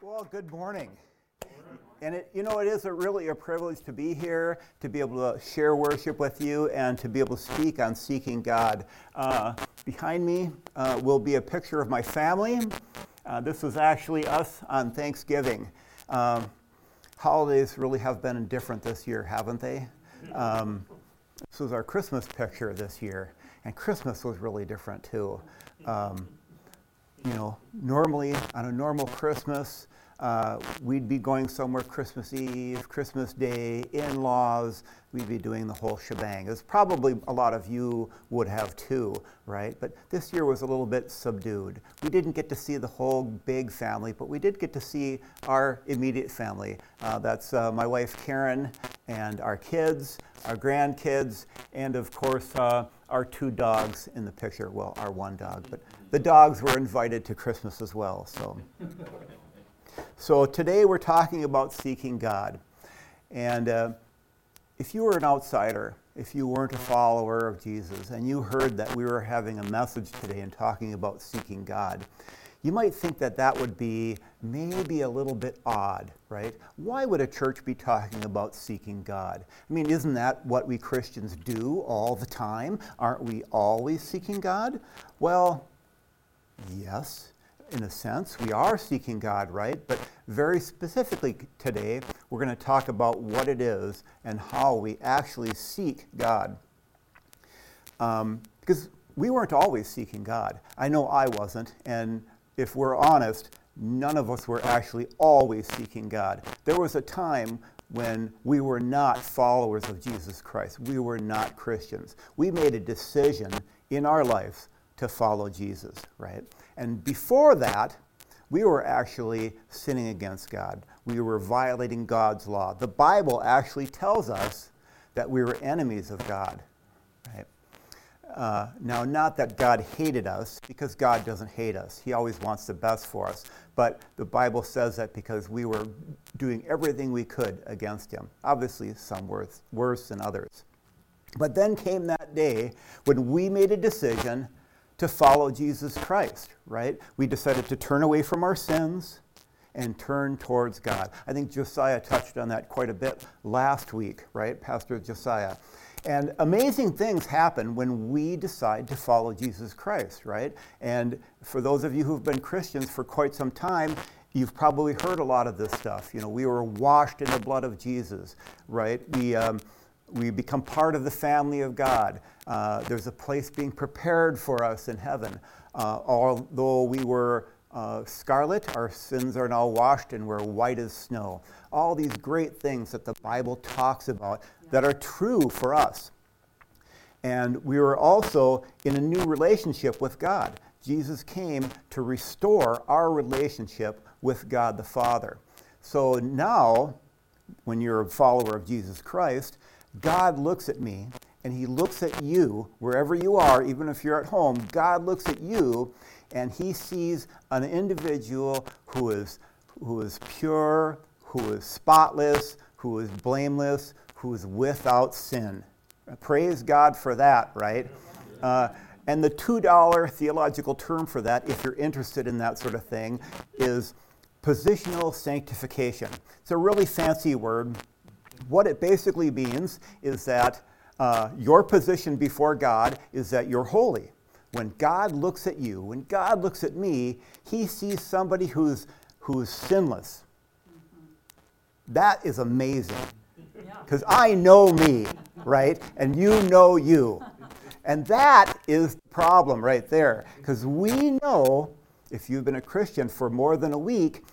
Well, good morning. And it, you know, it is a really a privilege to be here, to be able to share worship with you, and to be able to speak on seeking God. Uh, behind me uh, will be a picture of my family. Uh, this was actually us on Thanksgiving. Um, holidays really have been different this year, haven't they? Um, this was our Christmas picture this year, and Christmas was really different too. Um, you know, normally on a normal Christmas, uh, we'd be going somewhere Christmas Eve, Christmas Day, in laws, we'd be doing the whole shebang. As probably a lot of you would have too, right? But this year was a little bit subdued. We didn't get to see the whole big family, but we did get to see our immediate family. Uh, that's uh, my wife Karen and our kids, our grandkids, and of course uh, our two dogs in the picture. Well, our one dog, but the dogs were invited to Christmas as well. So. So today we're talking about seeking God. And uh, if you were an outsider, if you weren't a follower of Jesus, and you heard that we were having a message today and talking about seeking God, you might think that that would be maybe a little bit odd, right? Why would a church be talking about seeking God? I mean, isn't that what we Christians do all the time? Aren't we always seeking God? Well, yes in a sense. We are seeking God, right? But very specifically today, we're going to talk about what it is and how we actually seek God. Um, because we weren't always seeking God. I know I wasn't, and if we're honest, none of us were actually always seeking God. There was a time when we were not followers of Jesus Christ. We were not Christians. We made a decision in our lives to follow Jesus, right? And before that, we were actually sinning against God. We were violating God's law. The Bible actually tells us that we were enemies of God. Uh, now, not that God hated us, because God doesn't hate us. He always wants the best for us. But the Bible says that because we were doing everything we could against Him. Obviously, some worse, worse than others. But then came that day when we made a decision to follow Jesus Christ, right? We decided to turn away from our sins and turn towards God. I think Josiah touched on that quite a bit last week, right? Pastor Josiah. And amazing things happen when we decide to follow Jesus Christ, right? And for those of you who've been Christians for quite some time, you've probably heard a lot of this stuff. You know, we were washed in the blood of Jesus, right? We, um, we become part of the family of God. Uh, there's a place being prepared for us in heaven. Uh, although we were uh, scarlet, our sins are now washed and we're white as snow. All these great things that the Bible talks about that are true for us. And we were also in a new relationship with God. Jesus came to restore our relationship with God the Father. So now, when you're a follower of Jesus Christ, God looks at me and he looks at you wherever you are, even if you're at home. God looks at you and he sees an individual who is, who is pure, who is spotless, who is blameless, who is without sin. Praise God for that, right? Uh, and the $2 theological term for that, if you're interested in that sort of thing, is positional sanctification. It's a really fancy word what it basically means is that uh, your position before God is that you're holy. When God looks at you, when God looks at me, he sees somebody who's, who's sinless. Mm-hmm. That is amazing. Because I know me, right? And you know you. And that is the problem right there. Because we know, if you've been a Christian for more than a week,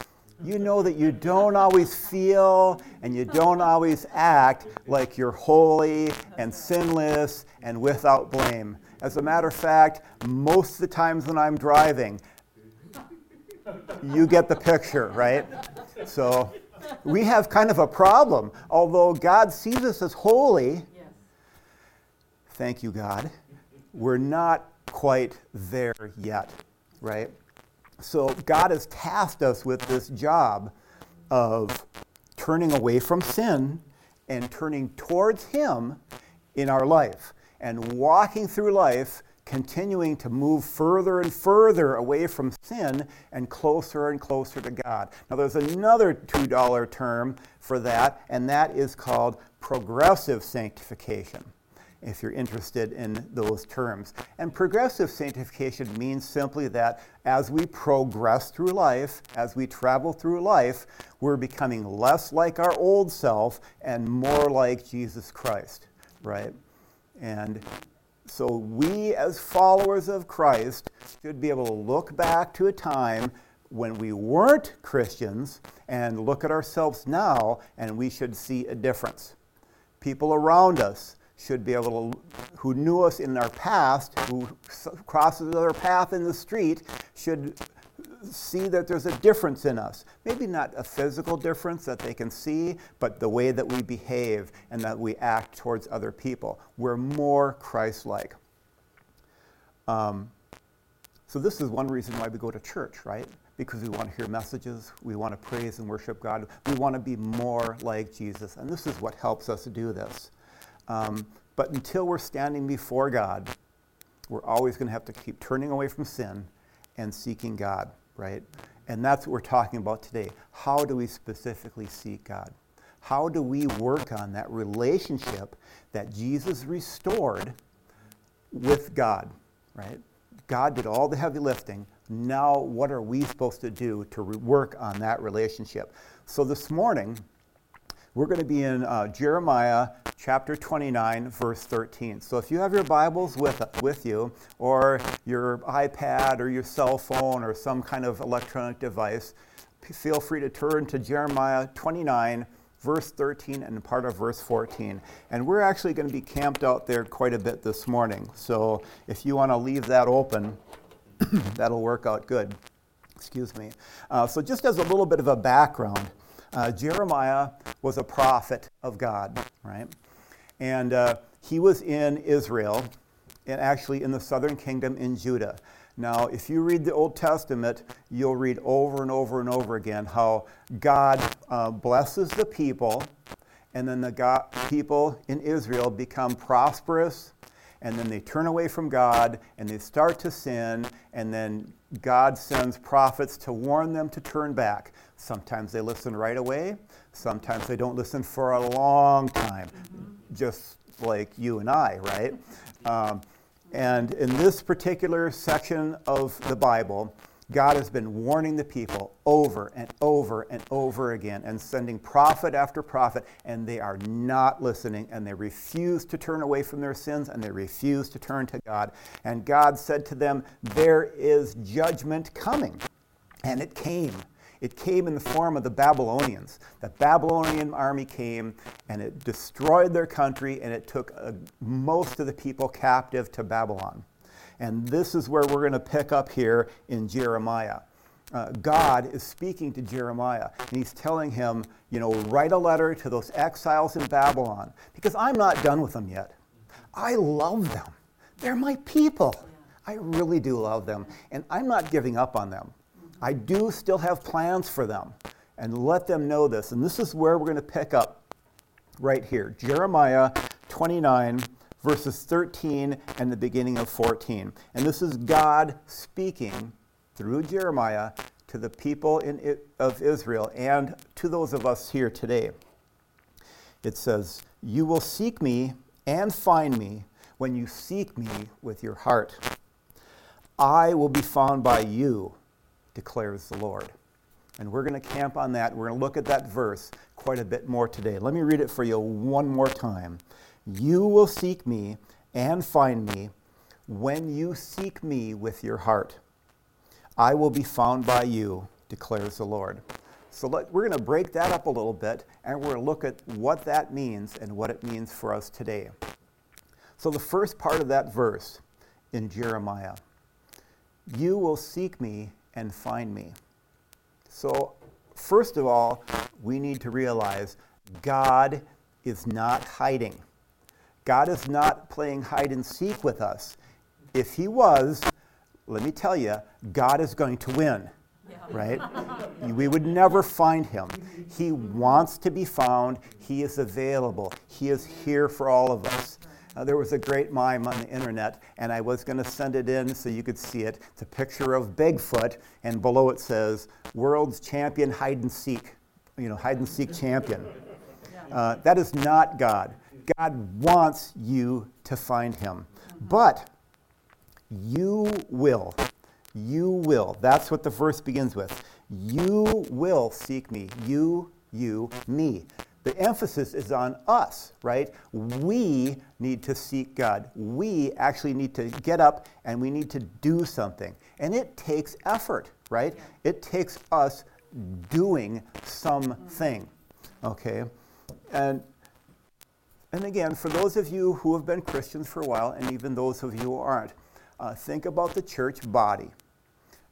you know that you don't always feel and you don't always act like you're holy and sinless and without blame. As a matter of fact, most of the times when I'm driving, you get the picture, right? So we have kind of a problem. Although God sees us as holy, thank you, God, we're not quite there yet, right? So God has tasked us with this job of turning away from sin and turning towards Him in our life and walking through life continuing to move further and further away from sin and closer and closer to God. Now, there's another $2 term for that, and that is called progressive sanctification if you're interested in those terms. And progressive sanctification means simply that as we progress through life, as we travel through life, we're becoming less like our old self and more like Jesus Christ, right? And so we, as followers of Christ, should be able to look back to a time when we weren't Christians and look at ourselves now, and we should see a difference. People around us should be able to, who knew us in our past, who crosses our path in the street, should see that there's a difference in us. Maybe not a physical difference that they can see, but the way that we behave and that we act towards other people. We're more Christ like. Um, so, this is one reason why we go to church, right? Because we want to hear messages, we want to praise and worship God, we want to be more like Jesus. And this is what helps us do this. Um, but until we're standing before God, we're always going to have to keep turning away from sin and seeking God, right? And that's what we're talking about today. How do we specifically seek God? How do we work on that relationship that Jesus restored with God, right? God did all the heavy lifting. Now, what are we supposed to do to re- work on that relationship? So, this morning, we're going to be in uh, Jeremiah chapter 29, verse 13. So if you have your Bibles with, with you, or your iPad, or your cell phone, or some kind of electronic device, feel free to turn to Jeremiah 29, verse 13, and part of verse 14. And we're actually going to be camped out there quite a bit this morning. So if you want to leave that open, that'll work out good. Excuse me. Uh, so, just as a little bit of a background, uh, Jeremiah was a prophet of God, right? And uh, he was in Israel, and actually in the southern kingdom in Judah. Now, if you read the Old Testament, you'll read over and over and over again how God uh, blesses the people, and then the God, people in Israel become prosperous, and then they turn away from God, and they start to sin, and then God sends prophets to warn them to turn back. Sometimes they listen right away, sometimes they don't listen for a long time, mm-hmm. just like you and I, right? Um, and in this particular section of the Bible, God has been warning the people over and over and over again and sending prophet after prophet, and they are not listening and they refuse to turn away from their sins and they refuse to turn to God. And God said to them, There is judgment coming. And it came. It came in the form of the Babylonians. The Babylonian army came and it destroyed their country and it took uh, most of the people captive to Babylon. And this is where we're going to pick up here in Jeremiah. Uh, God is speaking to Jeremiah, and he's telling him, you know, write a letter to those exiles in Babylon, because I'm not done with them yet. I love them. They're my people. I really do love them, and I'm not giving up on them. I do still have plans for them, and let them know this. And this is where we're going to pick up right here Jeremiah 29, verses 13 and the beginning of 14. And this is God speaking through Jeremiah to the people in, of Israel and to those of us here today. It says, You will seek me and find me when you seek me with your heart. I will be found by you, declares the Lord. And we're going to camp on that. We're going to look at that verse quite a bit more today. Let me read it for you one more time. You will seek me and find me when you seek me with your heart. I will be found by you, declares the Lord. So let, we're going to break that up a little bit and we're going to look at what that means and what it means for us today. So, the first part of that verse in Jeremiah you will seek me and find me. So, first of all, we need to realize God is not hiding. God is not playing hide and seek with us. If He was, let me tell you, God is going to win, yeah. right? we would never find Him. He wants to be found, He is available, He is here for all of us. Uh, there was a great mime on the internet, and I was going to send it in so you could see it. It's a picture of Bigfoot, and below it says, World's Champion Hide and Seek, you know, hide and seek champion. Uh, that is not God. God wants you to find him. Mm-hmm. But you will. You will. That's what the verse begins with. You will seek me. You, you, me. The emphasis is on us, right? We need to seek God. We actually need to get up and we need to do something. And it takes effort, right? It takes us doing something, mm-hmm. okay? And and again, for those of you who have been Christians for a while, and even those of you who aren't, uh, think about the church body.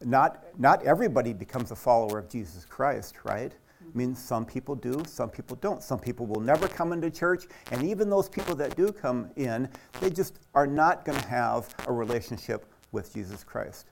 Not, not everybody becomes a follower of Jesus Christ, right? I mean, some people do, some people don't. Some people will never come into church, and even those people that do come in, they just are not going to have a relationship with Jesus Christ.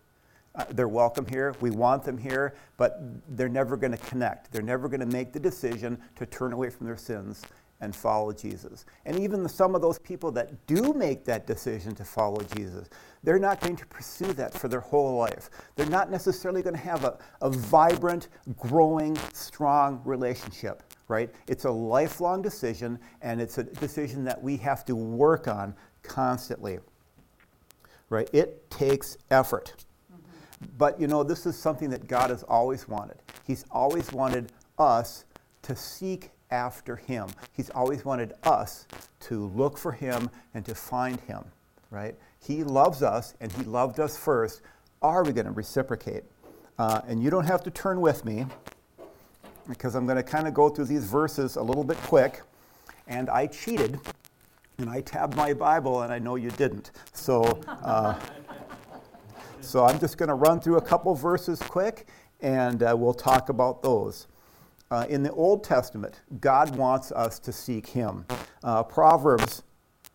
Uh, they're welcome here, we want them here, but they're never going to connect. They're never going to make the decision to turn away from their sins and follow Jesus. And even some of those people that do make that decision to follow Jesus, they're not going to pursue that for their whole life. They're not necessarily going to have a, a vibrant, growing, strong relationship, right? It's a lifelong decision, and it's a decision that we have to work on constantly, right? It takes effort. Mm-hmm. But you know, this is something that God has always wanted. He's always wanted us to seek after him. He's always wanted us to look for him and to find him, right? He loves us and he loved us first. Are we going to reciprocate? Uh, and you don't have to turn with me because I'm going to kind of go through these verses a little bit quick. And I cheated and I tabbed my Bible and I know you didn't. So, uh, so I'm just going to run through a couple verses quick and uh, we'll talk about those. Uh, in the Old Testament, God wants us to seek Him. Uh, Proverbs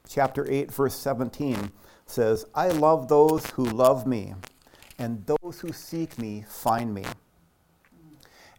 chapter 8, verse 17 says, I love those who love me, and those who seek me find me.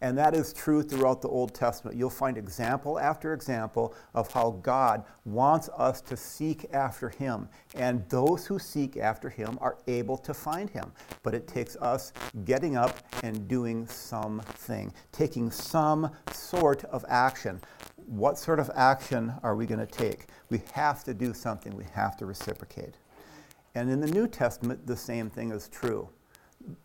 And that is true throughout the Old Testament. You'll find example after example of how God wants us to seek after Him. And those who seek after Him are able to find Him. But it takes us getting up and doing something, taking some sort of action. What sort of action are we going to take? We have to do something, we have to reciprocate. And in the New Testament, the same thing is true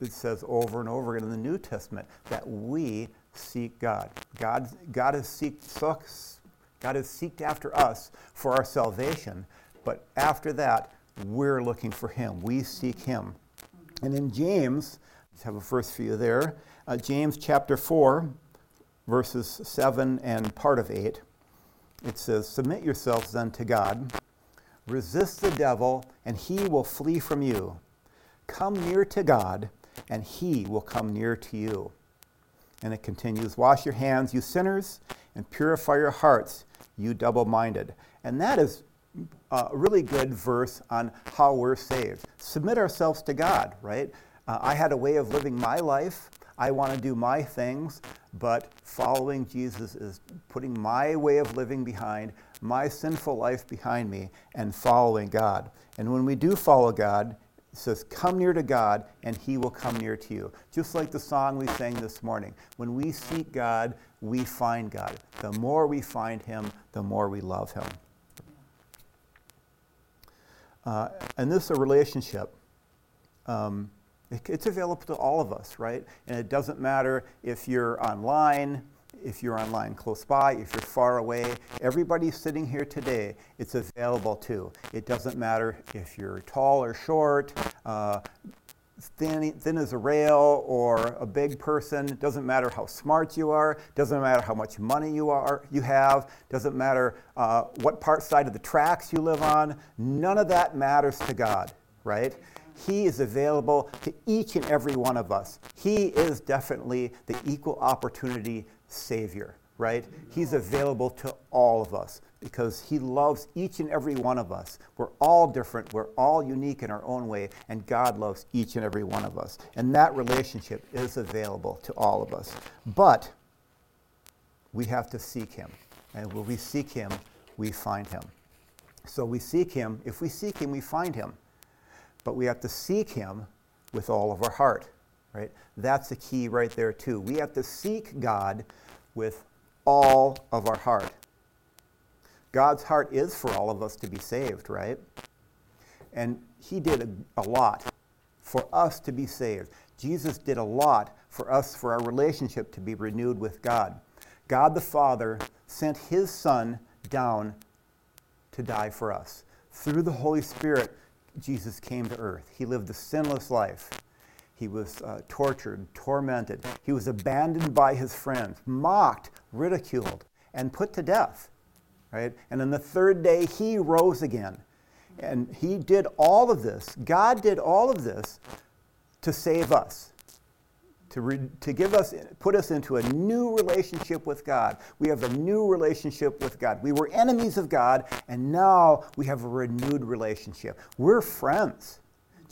it says over and over again in the New Testament that we seek God. God, God has seeked God has seeked after us for our salvation, but after that, we're looking for Him. We seek Him. And in James, let's have a verse for you there. Uh, James chapter 4, verses 7 and part of 8, it says, Submit yourselves then to God, resist the devil, and he will flee from you. Come near to God, and he will come near to you. And it continues Wash your hands, you sinners, and purify your hearts, you double minded. And that is a really good verse on how we're saved. Submit ourselves to God, right? Uh, I had a way of living my life. I want to do my things, but following Jesus is putting my way of living behind, my sinful life behind me, and following God. And when we do follow God, it says, Come near to God, and he will come near to you. Just like the song we sang this morning. When we seek God, we find God. The more we find him, the more we love him. Uh, and this is a relationship. Um, it, it's available to all of us, right? And it doesn't matter if you're online, if you're online close by, if you're far away, everybody sitting here today, it's available to. It doesn't matter if you're tall or short, uh, thin, thin as a rail or a big person. It doesn't matter how smart you are. It doesn't matter how much money you are you have. It doesn't matter uh, what part side of the tracks you live on. None of that matters to God, right? He is available to each and every one of us. He is definitely the equal opportunity Savior, right? He's available to all of us because He loves each and every one of us. We're all different, we're all unique in our own way, and God loves each and every one of us. And that relationship is available to all of us. But we have to seek Him. And when we seek Him, we find Him. So we seek him. If we seek him, we find him. But we have to seek him with all of our heart, right? That's the key right there, too. We have to seek God with all of our heart. God's heart is for all of us to be saved, right? And he did a, a lot for us to be saved. Jesus did a lot for us, for our relationship to be renewed with God. God the Father sent his Son down to die for us. Through the Holy Spirit, Jesus came to earth. He lived a sinless life. He was uh, tortured, tormented. He was abandoned by his friends, mocked, ridiculed, and put to death. Right? And on the third day, he rose again. And he did all of this. God did all of this to save us to, re, to give us, put us into a new relationship with God. We have a new relationship with God. We were enemies of God, and now we have a renewed relationship. We're friends.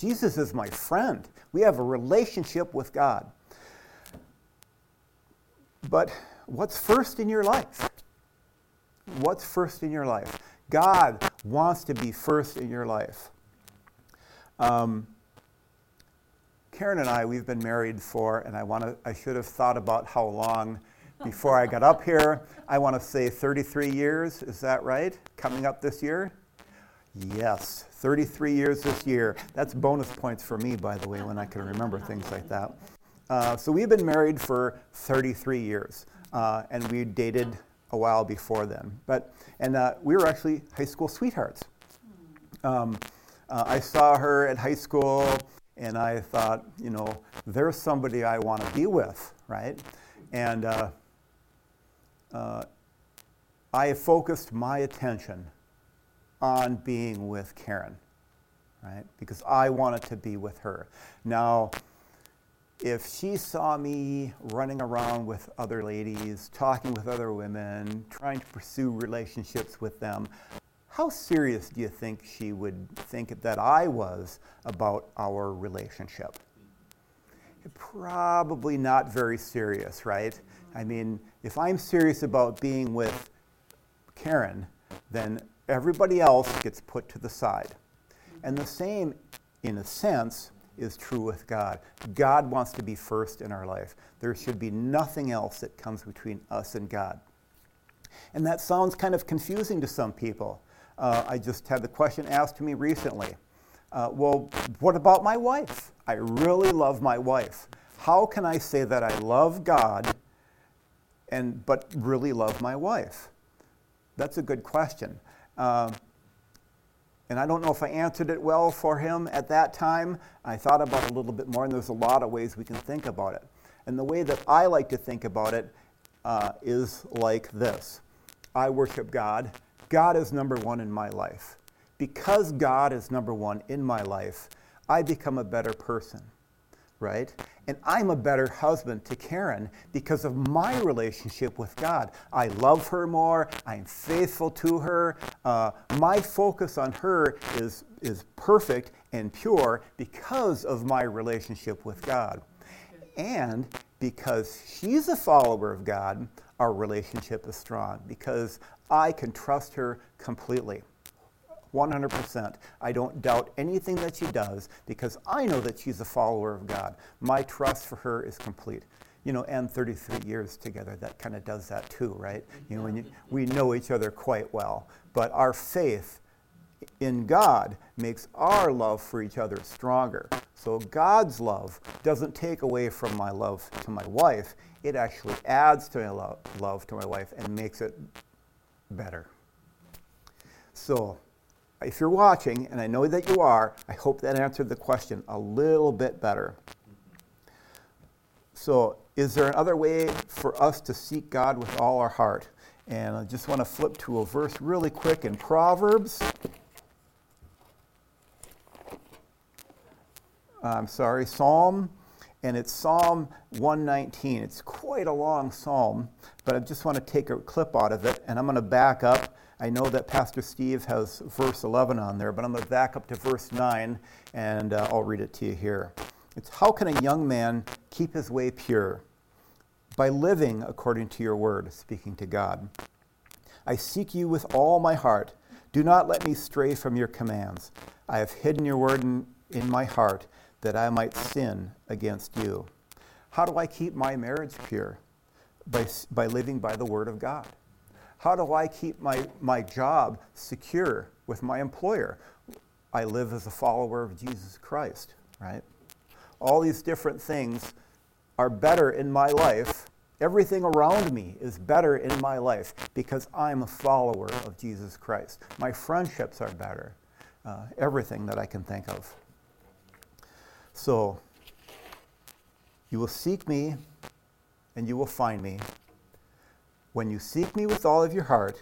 Jesus is my friend. We have a relationship with God. But what's first in your life? What's first in your life? God wants to be first in your life. Um, Karen and I, we've been married for, and I want to, I should have thought about how long before I got up here. I want to say 33 years. Is that right? Coming up this year? Yes, 33 years this year. That's bonus points for me, by the way, when I can remember things like that. Uh, so we've been married for 33 years, uh, and we dated a while before then. But and uh, we were actually high school sweethearts. Um, uh, I saw her at high school and I thought, you know, there's somebody I want to be with, right? And uh, uh, I focused my attention on being with Karen, right? Because I wanted to be with her. Now, if she saw me running around with other ladies, talking with other women, trying to pursue relationships with them, how serious do you think she would think that I was about our relationship? Probably not very serious, right? I mean, if I'm serious about being with Karen, then everybody else gets put to the side. And the same, in a sense, is true with God. God wants to be first in our life. There should be nothing else that comes between us and God. And that sounds kind of confusing to some people. Uh, I just had the question asked to me recently. Uh, well, what about my wife? I really love my wife. How can I say that I love God and but really love my wife? That's a good question. Uh, and I don't know if I answered it well for him at that time. I thought about it a little bit more, and there's a lot of ways we can think about it. And the way that I like to think about it uh, is like this I worship God, God is number one in my life. Because God is number one in my life, I become a better person, right? And I'm a better husband to Karen because of my relationship with God. I love her more, I'm faithful to her. Uh, my focus on her is, is perfect and pure because of my relationship with God. And because she's a follower of God, our relationship is strong because I can trust her completely. 100%. I don't doubt anything that she does because I know that she's a follower of God. My trust for her is complete. You know, and 33 years together, that kind of does that too, right? You know, you, we know each other quite well. But our faith in God makes our love for each other stronger. So God's love doesn't take away from my love to my wife, it actually adds to my love, love to my wife and makes it better. So, if you're watching, and I know that you are, I hope that answered the question a little bit better. So, is there another way for us to seek God with all our heart? And I just want to flip to a verse really quick in Proverbs. I'm sorry, Psalm and it's Psalm 119. It's quite a long psalm, but I just want to take a clip out of it, and I'm going to back up. I know that Pastor Steve has verse 11 on there, but I'm going to back up to verse 9, and uh, I'll read it to you here. It's How can a young man keep his way pure? By living according to your word, speaking to God. I seek you with all my heart. Do not let me stray from your commands. I have hidden your word in, in my heart that I might sin against you. How do I keep my marriage pure? By, by living by the word of God. How do I keep my, my job secure with my employer? I live as a follower of Jesus Christ, right? All these different things are better in my life. Everything around me is better in my life because I'm a follower of Jesus Christ. My friendships are better. Uh, everything that I can think of. So, you will seek me and you will find me when you seek me with all of your heart,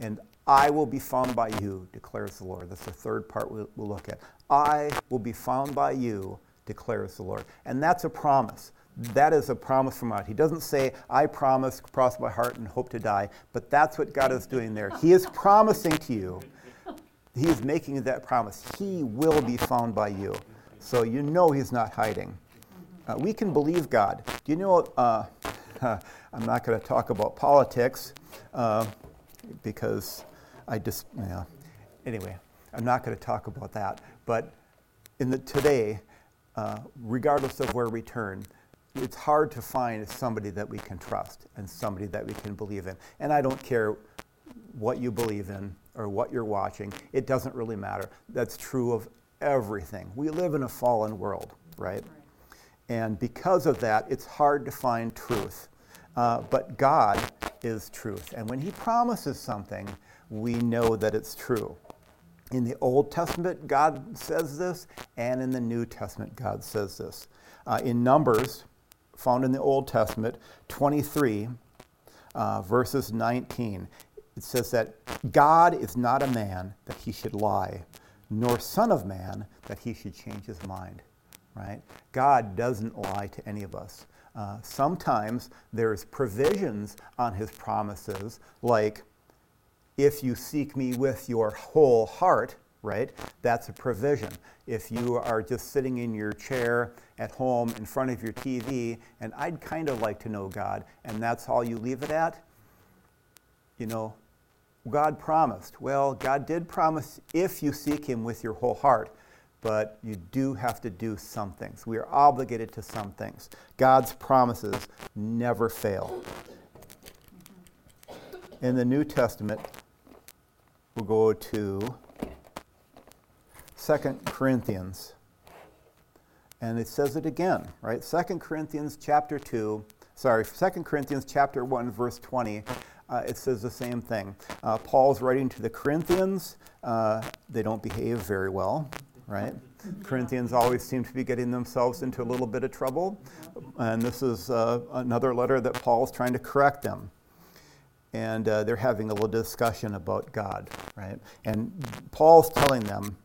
and I will be found by you, declares the Lord. That's the third part we'll, look at. I will be found by you, declares the Lord. And that's a promise. That is a promise from God. He doesn't say, I promise, cross my heart, and hope to die, but that's what God is doing there. He is promising to you, He is making that promise. He will be found by you. So you know He's not hiding. Uh, we can believe God. Do you know, uh, I'm not going to talk about politics uh, because I just, yeah. Anyway, I'm not going to talk about that. But in the today, uh, regardless of where we turn, it's hard to find somebody that we can trust and somebody that we can believe in. And I don't care what you believe in or what you're watching, it doesn't really matter. That's true of everything. We live in a fallen world, right? right. And because of that, it's hard to find truth. Uh, but God is truth. And when He promises something, we know that it's true. In the Old Testament, God says this, and in the New Testament, God says this. Uh, in Numbers, found in the Old Testament, 23, uh, verses 19, it says that God is not a man that he should lie, nor son of man that he should change his mind. Right? God doesn't lie to any of us. Uh, sometimes there's provisions on his promises, like if you seek me with your whole heart, right? That's a provision. If you are just sitting in your chair at home in front of your TV, and I'd kind of like to know God, and that's all you leave it at, you know, God promised. Well, God did promise if you seek Him with your whole heart but you do have to do some things. We are obligated to some things. God's promises never fail. In the New Testament, we'll go to 2 Corinthians. And it says it again, right? 2 Corinthians chapter 2, sorry, 2 Corinthians chapter 1, verse 20. Uh, it says the same thing. Uh, Paul's writing to the Corinthians. Uh, they don't behave very well right? Corinthians always seem to be getting themselves into a little bit of trouble. And this is uh, another letter that Paul's trying to correct them. And uh, they're having a little discussion about God, right? And Paul's telling them,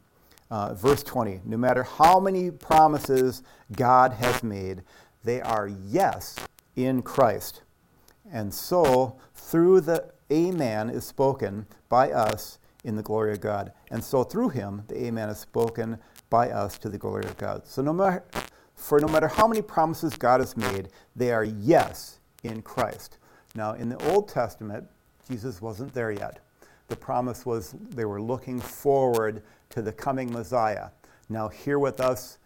uh, verse 20, no matter how many promises God has made, they are yes in Christ. And so, through the Amen is spoken by us in the glory of God. And so through him, the Amen is spoken by us to the glory of God. So no matter, for no matter how many promises God has made, they are yes in Christ. Now, in the Old Testament, Jesus wasn't there yet. The promise was they were looking forward to the coming Messiah. Now, here with us,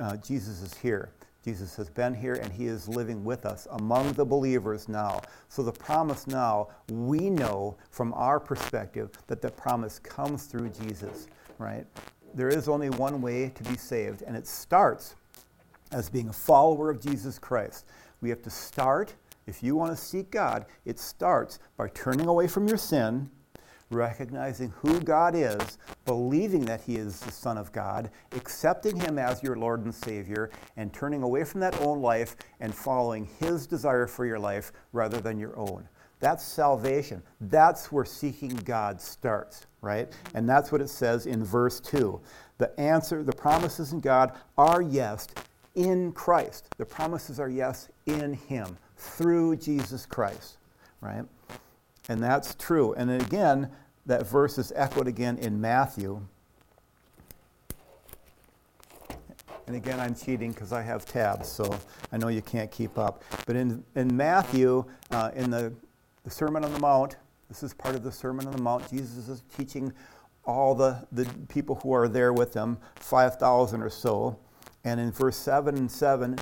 uh, Jesus is here. Jesus has been here and he is living with us among the believers now. So the promise now, we know from our perspective that the promise comes through Jesus, right? There is only one way to be saved, and it starts as being a follower of Jesus Christ. We have to start, if you want to seek God, it starts by turning away from your sin recognizing who God is, believing that He is the Son of God, accepting Him as your Lord and Savior, and turning away from that own life and following His desire for your life rather than your own. That's salvation. That's where seeking God starts, right? And that's what it says in verse 2. The answer, the promises in God are yes in Christ. The promises are yes in Him through Jesus Christ, right? And that's true. And again, that verse is echoed again in Matthew. And again, I'm cheating because I have tabs, so I know you can't keep up. But in, in Matthew, uh, in the, the Sermon on the Mount, This is part of the Sermon on the Mount. Jesus is teaching all the, the people who are there with him, 5,000 or so. And in verse 7 and 7,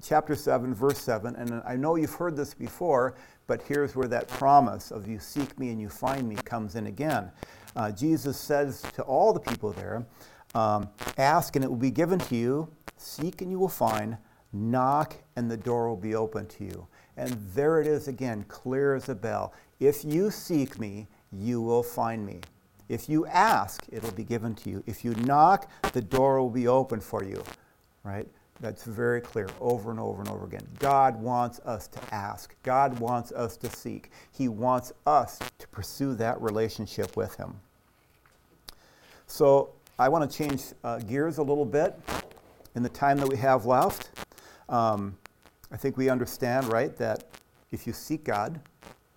chapter 7, verse 7, and I know you've heard this before, but here's where that promise of you seek me and you find me comes in again. Uh, Jesus says to all the people there, um, Ask and it will be given to you, seek and you will find, knock and the door will be open to you. And there it is again, clear as a bell. If you seek me, you will find me. If you ask, it'll be given to you. If you knock, the door will be open for you. Right? That's very clear over and over and over again. God wants us to ask. God wants us to seek. He wants us to pursue that relationship with Him. So I want to change uh, gears a little bit in the time that we have left. Um, I think we understand, right, that if you seek God,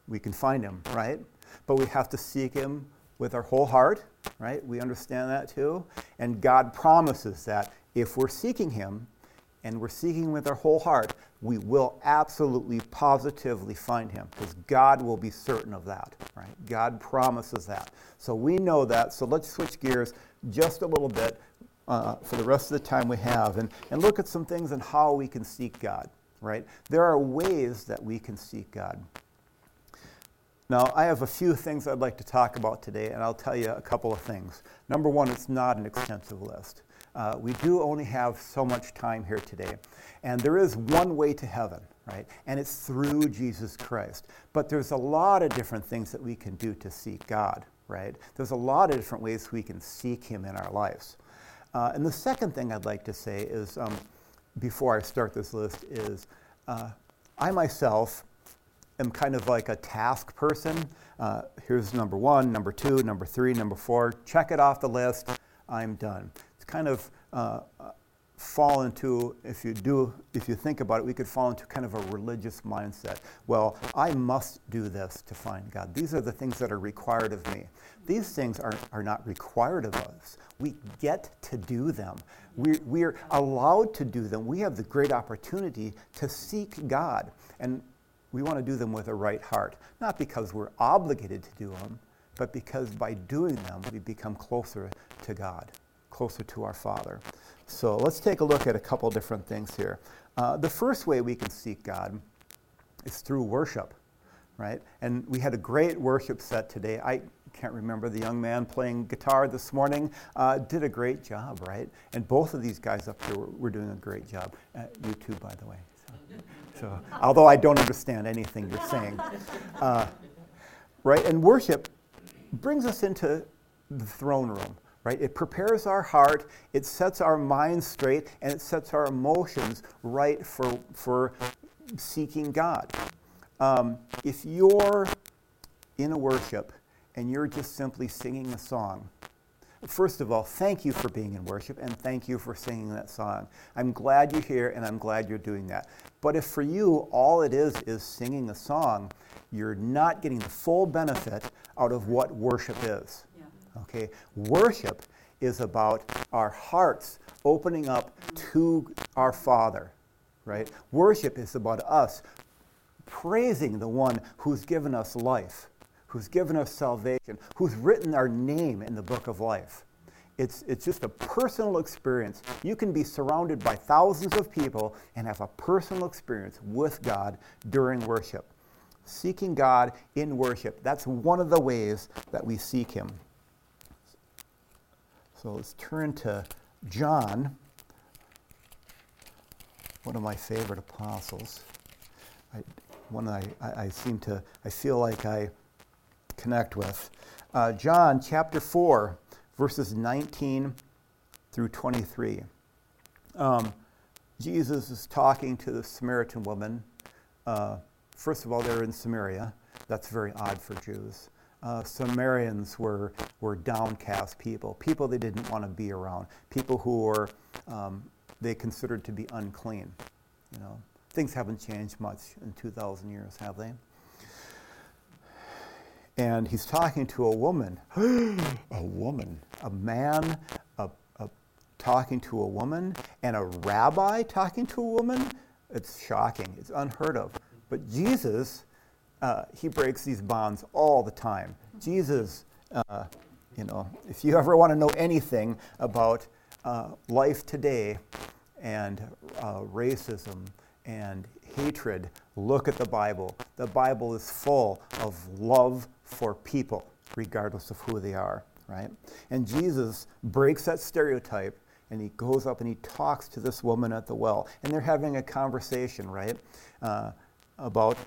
we can find Him, right? But we have to seek Him with our whole heart, right? We understand that too. And God promises that if we're seeking Him and we're seeking with our whole heart, we will absolutely, positively find Him because God will be certain of that, right? God promises that. So we know that. So let's switch gears just a little bit uh, for the rest of the time we have and, and look at some things and how we can seek God right? There are ways that we can seek God. Now, I have a few things I'd like to talk about today, and I'll tell you a couple of things. Number one, it's not an extensive list. Uh, we do only have so much time here today. And there is one way to heaven, right? And it's through Jesus Christ. But there's a lot of different things that we can do to seek God, right? There's a lot of different ways we can seek Him in our lives. Uh, and the second thing I'd like to say is um, before I start this list is uh, I myself am kind of like a task person. Uh, here's number one, number two, number three, number four. Check it off the list. I'm done. Kind of uh, fall into, if you do, if you think about it, we could fall into kind of a religious mindset. Well, I must do this to find God. These are the things that are required of me. These things are, are not required of us. We get to do them. We're, we're allowed to do them. We have the great opportunity to seek God. And we want to do them with a right heart, not because we're obligated to do them, but because by doing them, we become closer to God, closer to our Father. So let's take a look at a couple different things here. Uh, the first way we can seek God is through worship, right? And we had a great worship set today. I can't remember the young man playing guitar this morning, uh, did a great job, right? And both of these guys up here were, were doing a great job. Uh, you too, by the way. So, so, although I don't understand anything you're saying, uh, right? And worship brings us into the throne room right? It prepares our heart, it sets our mind straight, and it sets our emotions right for, for seeking God. Um, if you're in a worship and you're just simply singing a song, First of all, thank you for being in worship and thank you for singing that song. I'm glad you're here and I'm glad you're doing that. But if for you all it is is singing a song, you're not getting the full benefit out of what worship is. Okay? Worship is about our hearts opening up to our Father, right? Worship is about us praising the one who's given us life, who's given us salvation, who's written our name in the book of life. It's, it's just a personal experience. You can be surrounded by thousands of people and have a personal experience with God during worship. Seeking God in worship, that's one of the ways that we seek Him. So let's turn to John, one of my favorite apostles. I, one I, I, I seem to, I feel like I connect with. Uh, John chapter 4, verses 19 through 23. Um, Jesus is talking to the Samaritan woman. Uh, first of all, they're in Samaria. That's very odd for Jews uh, Samaritans were, were downcast people, people they didn't want to be around, people who were um, they considered to be unclean. You know, things haven't changed much in 2,000 years, have they? And he's talking to a woman, a woman, a man, a, a, talking to a woman, and a rabbi talking to a woman. It's shocking. It's unheard of. But Jesus uh, he breaks these bonds all the time. Jesus, uh, you know, if you ever want to know anything about uh, life today and uh, racism and hatred, look at the Bible. The Bible is full of love for people, regardless of who they are, right? And Jesus breaks that stereotype and he goes up and he talks to this woman at the well. And they're having a conversation, right, uh, about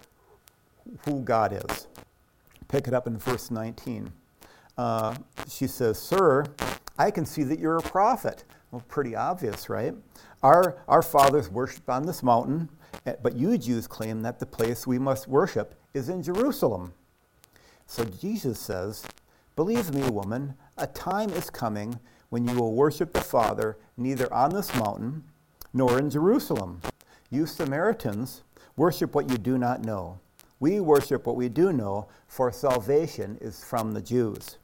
who God is. Pick it up in verse 19. Uh, she says, Sir, I can see that you're a prophet. Well, pretty obvious, right? Our, our fathers worshiped on this mountain, eh, but you Jews claim that the place we must worship is in Jerusalem. So Jesus says, Believe me, woman, a time is coming when you will worship the Father neither on this mountain nor in Jerusalem. You Samaritans worship what you do not know. We worship what we do know, for salvation is from the Jews.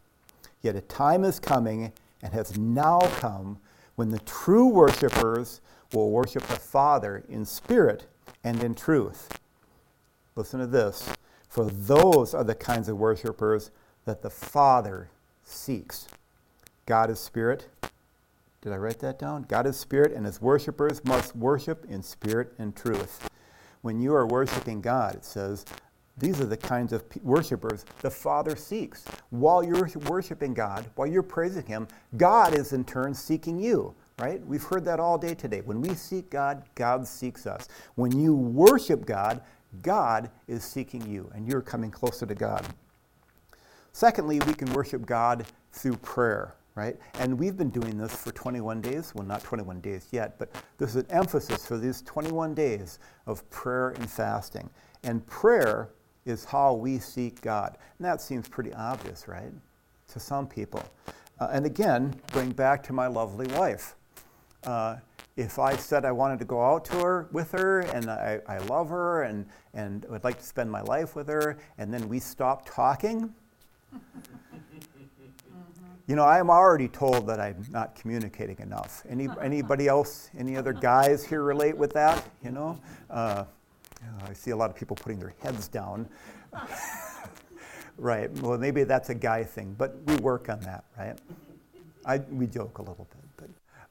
Yet a time is coming and has now come when the true worshippers will worship the Father in spirit and in truth. Listen to this. For those are the kinds of worshippers that the Father seeks. God is spirit. Did I write that down? God is spirit, and his worshippers must worship in spirit and truth. When you are worshiping God, it says, these are the kinds of worshipers the Father seeks. While you're worshiping God, while you're praising Him, God is in turn seeking you, right? We've heard that all day today. When we seek God, God seeks us. When you worship God, God is seeking you, and you're coming closer to God. Secondly, we can worship God through prayer right? And we've been doing this for 21 days. Well, not 21 days yet, but this is an emphasis for these 21 days of prayer and fasting. And prayer is how we seek God. And that seems pretty obvious, right? To some people. Uh, and again, going back to my lovely wife. Uh, if I said I wanted to go out to her with her and I, I love her and, and would like to spend my life with her, and then we stop talking, you know, I'm already told that I'm not communicating enough. Any, anybody else, any other guys here relate with that? You know, uh, I see a lot of people putting their heads down. right. Well, maybe that's a guy thing, but we work on that, right? I, we joke a little bit,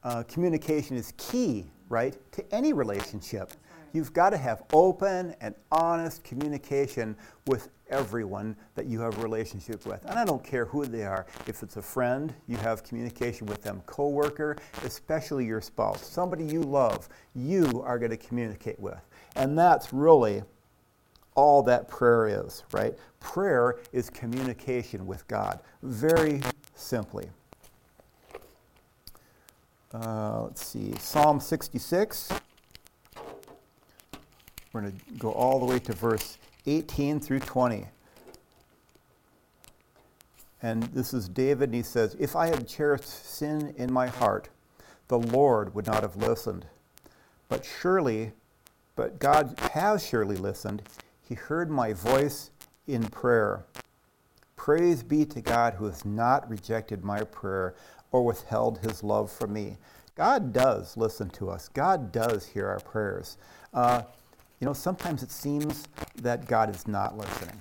but uh, communication is key, right, to any relationship. You've got to have open and honest communication with everyone that you have a relationship with. And I don't care who they are. If it's a friend, you have communication with them. Coworker, especially your spouse, somebody you love, you are going to communicate with. And that's really all that prayer is, right? Prayer is communication with God, very simply. Uh, let's see, Psalm 66. We're going to go all the way to verse 18 through 20. And this is David, and he says, If I had cherished sin in my heart, the Lord would not have listened. But surely, but God has surely listened. He heard my voice in prayer. Praise be to God who has not rejected my prayer or withheld his love from me. God does listen to us, God does hear our prayers. Uh, you know, sometimes it seems that God is not listening.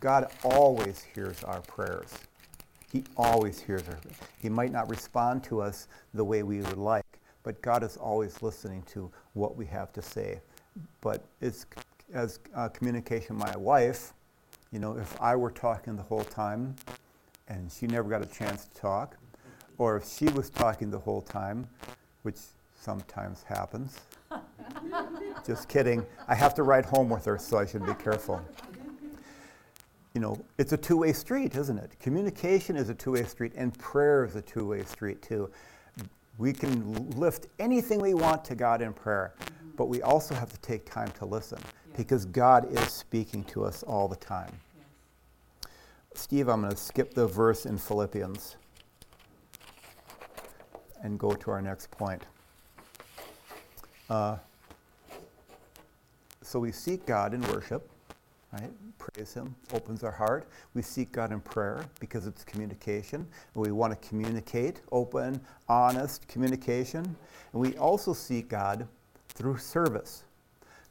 God always hears our prayers. He always hears our He might not respond to us the way we would like, but God is always listening to what we have to say. But it's as uh, communication my wife, you know, if I were talking the whole time and she never got a chance to talk, or if she was talking the whole time, which sometimes happens, just kidding. I have to ride home with her, so I should be careful. You know, it's a two way street, isn't it? Communication is a two way street, and prayer is a two way street, too. We can lift anything we want to God in prayer, but we also have to take time to listen because God is speaking to us all the time. Steve, I'm going to skip the verse in Philippians and go to our next point. Uh, so we seek God in worship, right? Praise Him, opens our heart. We seek God in prayer because it's communication. We want to communicate, open, honest communication. And we also seek God through service.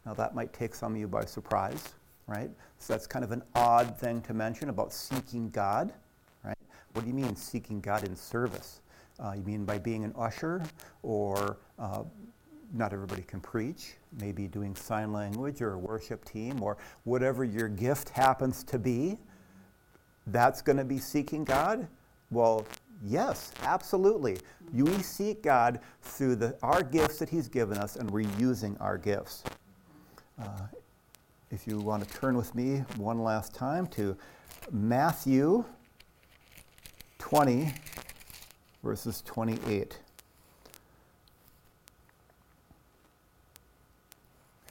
Now, that might take some of you by surprise. right? So that's kind of an odd thing to mention about seeking God, right? What do you mean seeking God in service? Uh, you mean by being an usher or uh, not everybody can preach, maybe doing sign language or a worship team or whatever your gift happens to be, that's going to be seeking God? Well, yes, absolutely. We seek God through the, our gifts that He's given us, and we're using our gifts. Uh, if you want to turn with me one last time to Matthew 20, verses 28.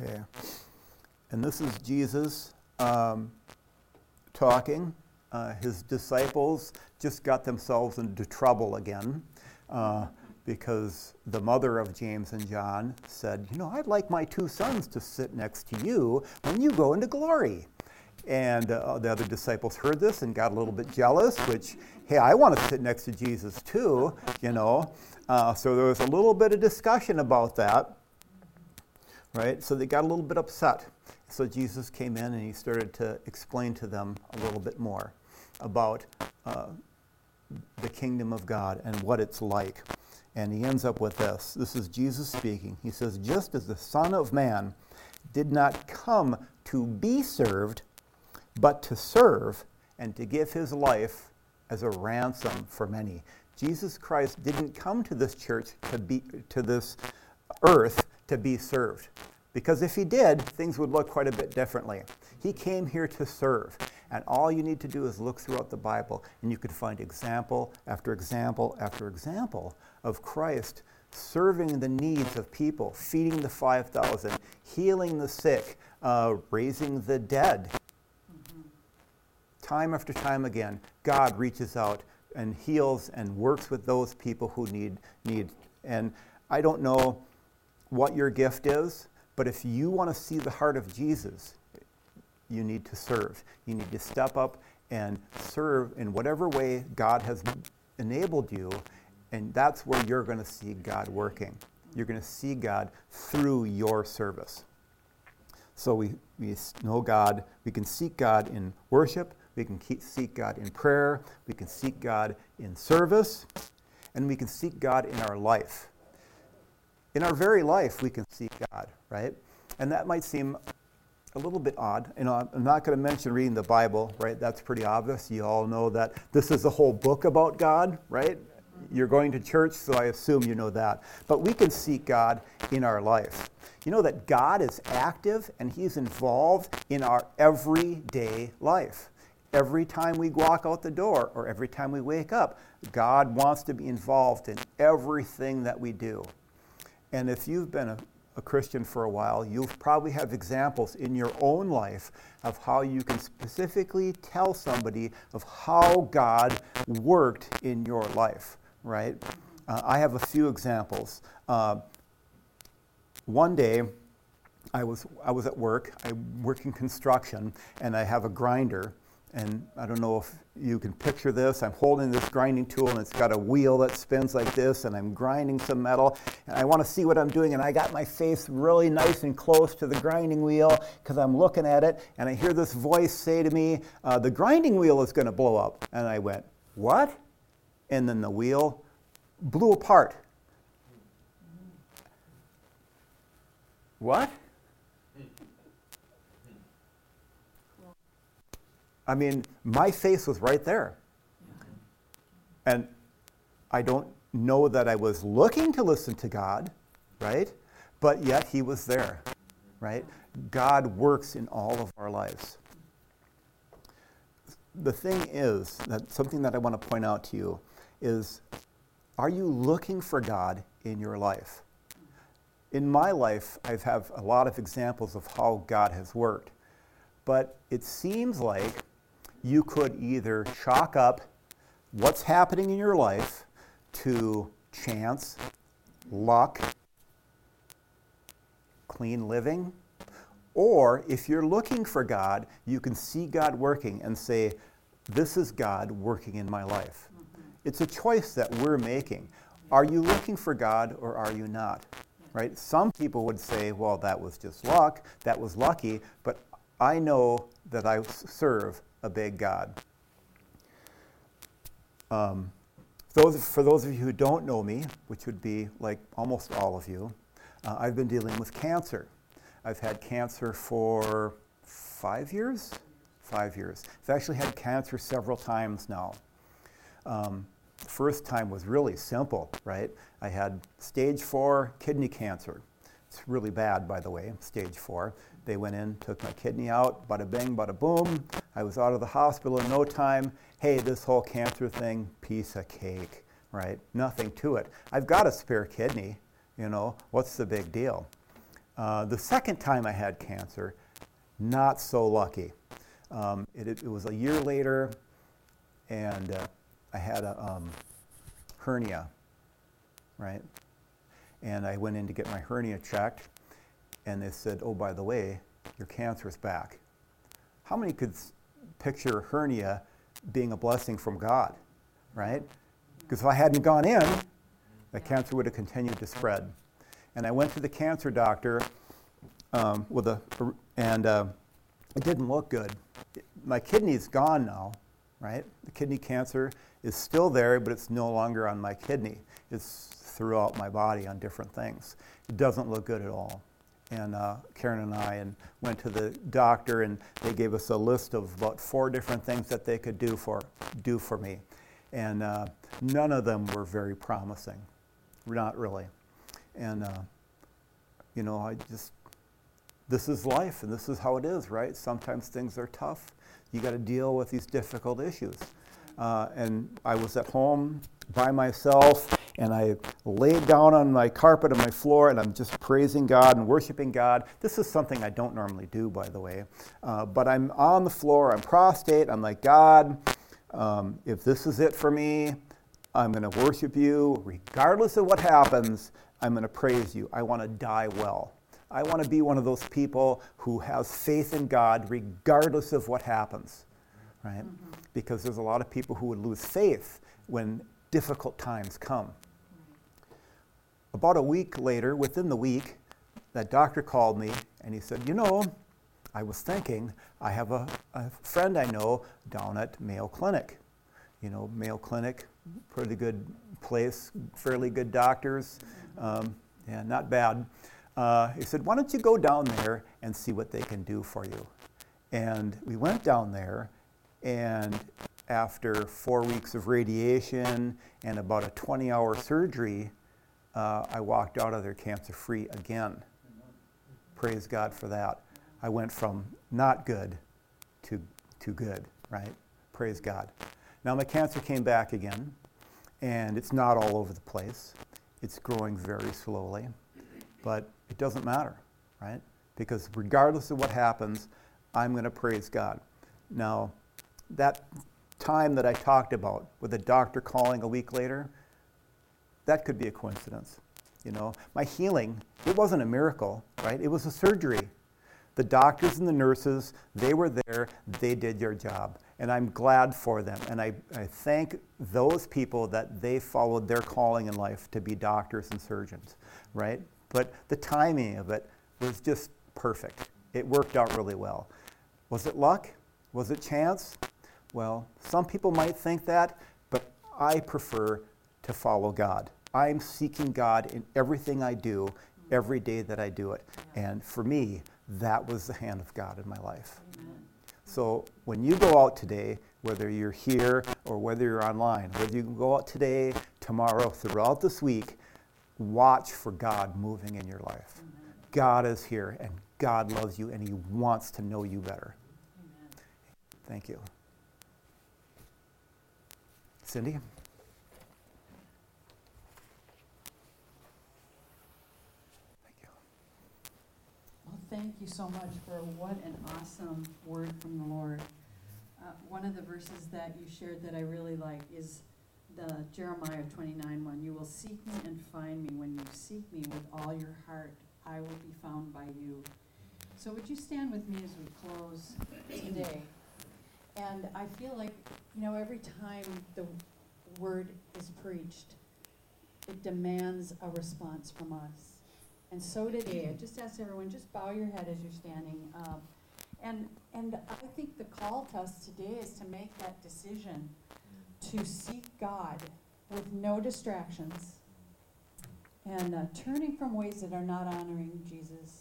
Okay. And this is Jesus um, talking. Uh, his disciples just got themselves into trouble again uh, because the mother of James and John said, You know, I'd like my two sons to sit next to you when you go into glory. And uh, the other disciples heard this and got a little bit jealous, which, hey, I want to sit next to Jesus too, you know. Uh, so there was a little bit of discussion about that right? So they got a little bit upset. So Jesus came in and he started to explain to them a little bit more about uh, the kingdom of God and what it's like. And he ends up with this. This is Jesus speaking. He says, Just as the Son of Man did not come to be served, but to serve and to give his life as a ransom for many. Jesus Christ didn't come to this church to be to this earth to be served. Because if he did, things would look quite a bit differently. He came here to serve. And all you need to do is look throughout the Bible, and you could find example after example after example of Christ serving the needs of people, feeding the 5,000, healing the sick, uh, raising the dead. Mm-hmm. Time after time again, God reaches out and heals and works with those people who need need. And I don't know what your gift is, but if you want to see the heart of Jesus, you need to serve. You need to step up and serve in whatever way God has enabled you, and that's where you're going to see God working. You're going to see God through your service. So we, we know God, we can seek God in worship, we can seek God in prayer, we can seek God in service, and we can seek God in our life. In our very life, we can seek God, right? And that might seem a little bit odd. You know, I'm not going to mention reading the Bible, right? That's pretty obvious. You all know that this is a whole book about God, right? You're going to church, so I assume you know that. But we can seek God in our life. You know that God is active and He's involved in our everyday life. Every time we walk out the door or every time we wake up, God wants to be involved in everything that we do. And if you've been a, a Christian for a while, you'll probably have examples in your own life of how you can specifically tell somebody of how God worked in your life, right? Uh, I have a few examples. Uh, one day, I was, I was at work, I work in construction, and I have a grinder and I don't know if you can picture this. I'm holding this grinding tool and it's got a wheel that spins like this, and I'm grinding some metal. And I want to see what I'm doing, and I got my face really nice and close to the grinding wheel because I'm looking at it. And I hear this voice say to me, uh, The grinding wheel is going to blow up. And I went, What? And then the wheel blew apart. What? I mean, my face was right there. And I don't know that I was looking to listen to God, right? But yet He was there, right? God works in all of our lives. The thing is, that something that I want to point out to you is are you looking for God in your life? In my life, I have a lot of examples of how God has worked. But it seems like you could either chalk up what's happening in your life to chance, luck, clean living, or if you're looking for God, you can see God working and say, This is God working in my life. Mm-hmm. It's a choice that we're making. Are you looking for God or are you not? Right? Some people would say, Well, that was just luck, that was lucky, but I know that I serve a big God. Um, those, for those of you who don't know me, which would be like almost all of you, uh, I've been dealing with cancer. I've had cancer for five years? Five years. I've actually had cancer several times now. Um, the first time was really simple, right? I had stage four kidney cancer. It's really bad, by the way, stage four. They went in, took my kidney out, bada bing, bada boom. I was out of the hospital in no time. Hey, this whole cancer thing, piece of cake, right? Nothing to it. I've got a spare kidney, you know, what's the big deal? Uh, the second time I had cancer, not so lucky. Um, it, it, was a year later, and uh, I had a um, hernia, right? And I went in to get my hernia checked, and they said, oh, by the way, your cancer is back. How many could picture hernia being a blessing from God, right? Because if I hadn't gone in, the cancer would have continued to spread. And I went to the cancer doctor um, with a, and uh, it didn't look good. My kidney's gone now, right? The kidney cancer is still there, but it's no longer on my kidney. It's throughout my body on different things. It doesn't look good at all. And uh, Karen and I and went to the doctor, and they gave us a list of about four different things that they could do for do for me, and uh, none of them were very promising, not really. And uh, you know, I just this is life, and this is how it is, right? Sometimes things are tough. You got to deal with these difficult issues. Uh, and I was at home by myself, and I laid down on my carpet on my floor, and I'm just praising God and worshiping God. This is something I don't normally do, by the way. Uh, but I'm on the floor, I'm prostrate, I'm like, God, um, if this is it for me, I'm going to worship you. Regardless of what happens, I'm going to praise you. I want to die well. I want to be one of those people who has faith in God regardless of what happens, right? Mm-hmm. Because there's a lot of people who would lose faith when difficult times come. About a week later, within the week, that doctor called me and he said, You know, I was thinking, I have a, a friend I know down at Mayo Clinic. You know, Mayo Clinic, pretty good place, fairly good doctors. Um, yeah, not bad. Uh, he said, Why don't you go down there and see what they can do for you? And we went down there, and after four weeks of radiation and about a 20 hour surgery, uh, I walked out of there cancer free again. Praise God for that. I went from not good to, to good, right? Praise God. Now my cancer came back again, and it's not all over the place. It's growing very slowly, but it doesn't matter, right? Because regardless of what happens, I'm going to praise God. Now, that time that I talked about with the doctor calling a week later, that could be a coincidence. You know, my healing, it wasn't a miracle, right? It was a surgery. The doctors and the nurses, they were there, they did their job. And I'm glad for them. And I, I thank those people that they followed their calling in life to be doctors and surgeons, right? But the timing of it was just perfect. It worked out really well. Was it luck? Was it chance? Well, some people might think that, but I prefer to follow God. I'm seeking God in everything I do, every day that I do it. And for me, that was the hand of God in my life. Amen. So when you go out today, whether you're here or whether you're online, whether you go out today, tomorrow, throughout this week, watch for God moving in your life. Amen. God is here and God loves you and He wants to know you better. Amen. Thank you. Cindy? Thank you. Well, thank you so much for what an awesome word from the Lord. Uh, one of the verses that you shared that I really like is the Jeremiah 29 one. You will seek me and find me when you seek me with all your heart. I will be found by you. So, would you stand with me as we close today? And I feel like, you know, every time the word is preached, it demands a response from us. And so today, I just ask everyone, just bow your head as you're standing. Um, And, and I think the call to us today is to make that decision, to seek God with no distractions, and uh, turning from ways that are not honoring Jesus.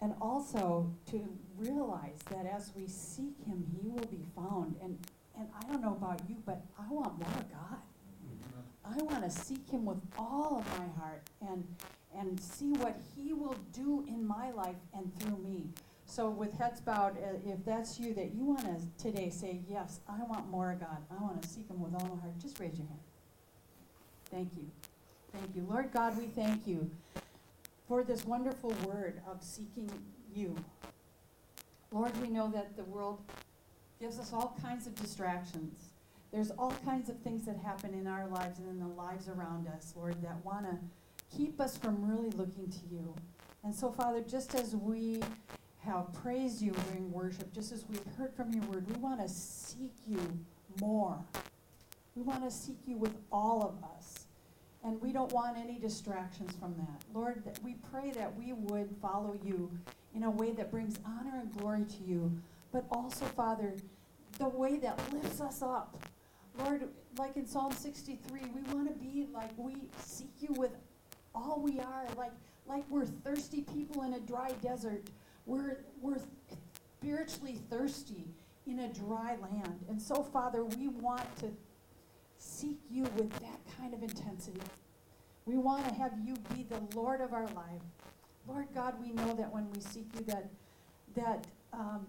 And also to realize that as we seek Him, He will be found. And, and I don't know about you, but I want more of God. I want to seek Him with all of my heart and, and see what He will do in my life and through me. So, with heads bowed, uh, if that's you, that you want to today say, Yes, I want more of God. I want to seek Him with all my heart, just raise your hand. Thank you. Thank you. Lord God, we thank you for this wonderful word of seeking you. Lord, we know that the world gives us all kinds of distractions. There's all kinds of things that happen in our lives and in the lives around us, Lord, that want to keep us from really looking to you. And so, Father, just as we have praised you during worship, just as we've heard from your word, we want to seek you more. We want to seek you with all of us. And we don't want any distractions from that. Lord, that we pray that we would follow you in a way that brings honor and glory to you, but also, Father, the way that lifts us up. Lord, like in Psalm 63, we want to be like we seek you with all we are, like, like we're thirsty people in a dry desert. We're, we're spiritually thirsty in a dry land. And so, Father, we want to seek you with that kind of intensity. We want to have you be the Lord of our life. Lord God, we know that when we seek you, that that um,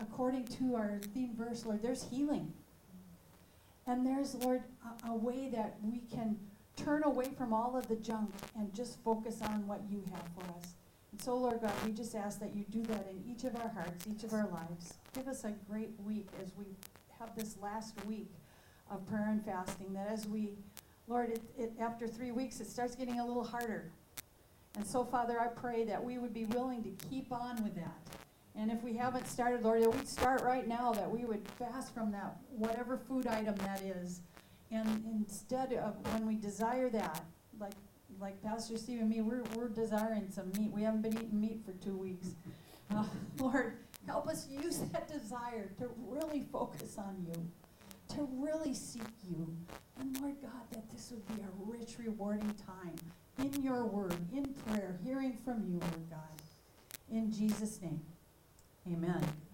according to our theme verse, Lord, there's healing, and there's Lord a, a way that we can turn away from all of the junk and just focus on what you have for us. And so, Lord God, we just ask that you do that in each of our hearts, each of our lives. Give us a great week as we have this last week of prayer and fasting. That as we, Lord, it, it, after three weeks, it starts getting a little harder. And so, Father, I pray that we would be willing to keep on with that. And if we haven't started, Lord, that we'd start right now, that we would fast from that, whatever food item that is. And instead of when we desire that, like like Pastor Steve and me, we're, we're desiring some meat. We haven't been eating meat for two weeks. Uh, Lord, help us use that desire to really focus on you, to really seek you. And Lord God, that this would be a rich, rewarding time in your word, in prayer, hearing from you, Lord God. In Jesus' name, amen.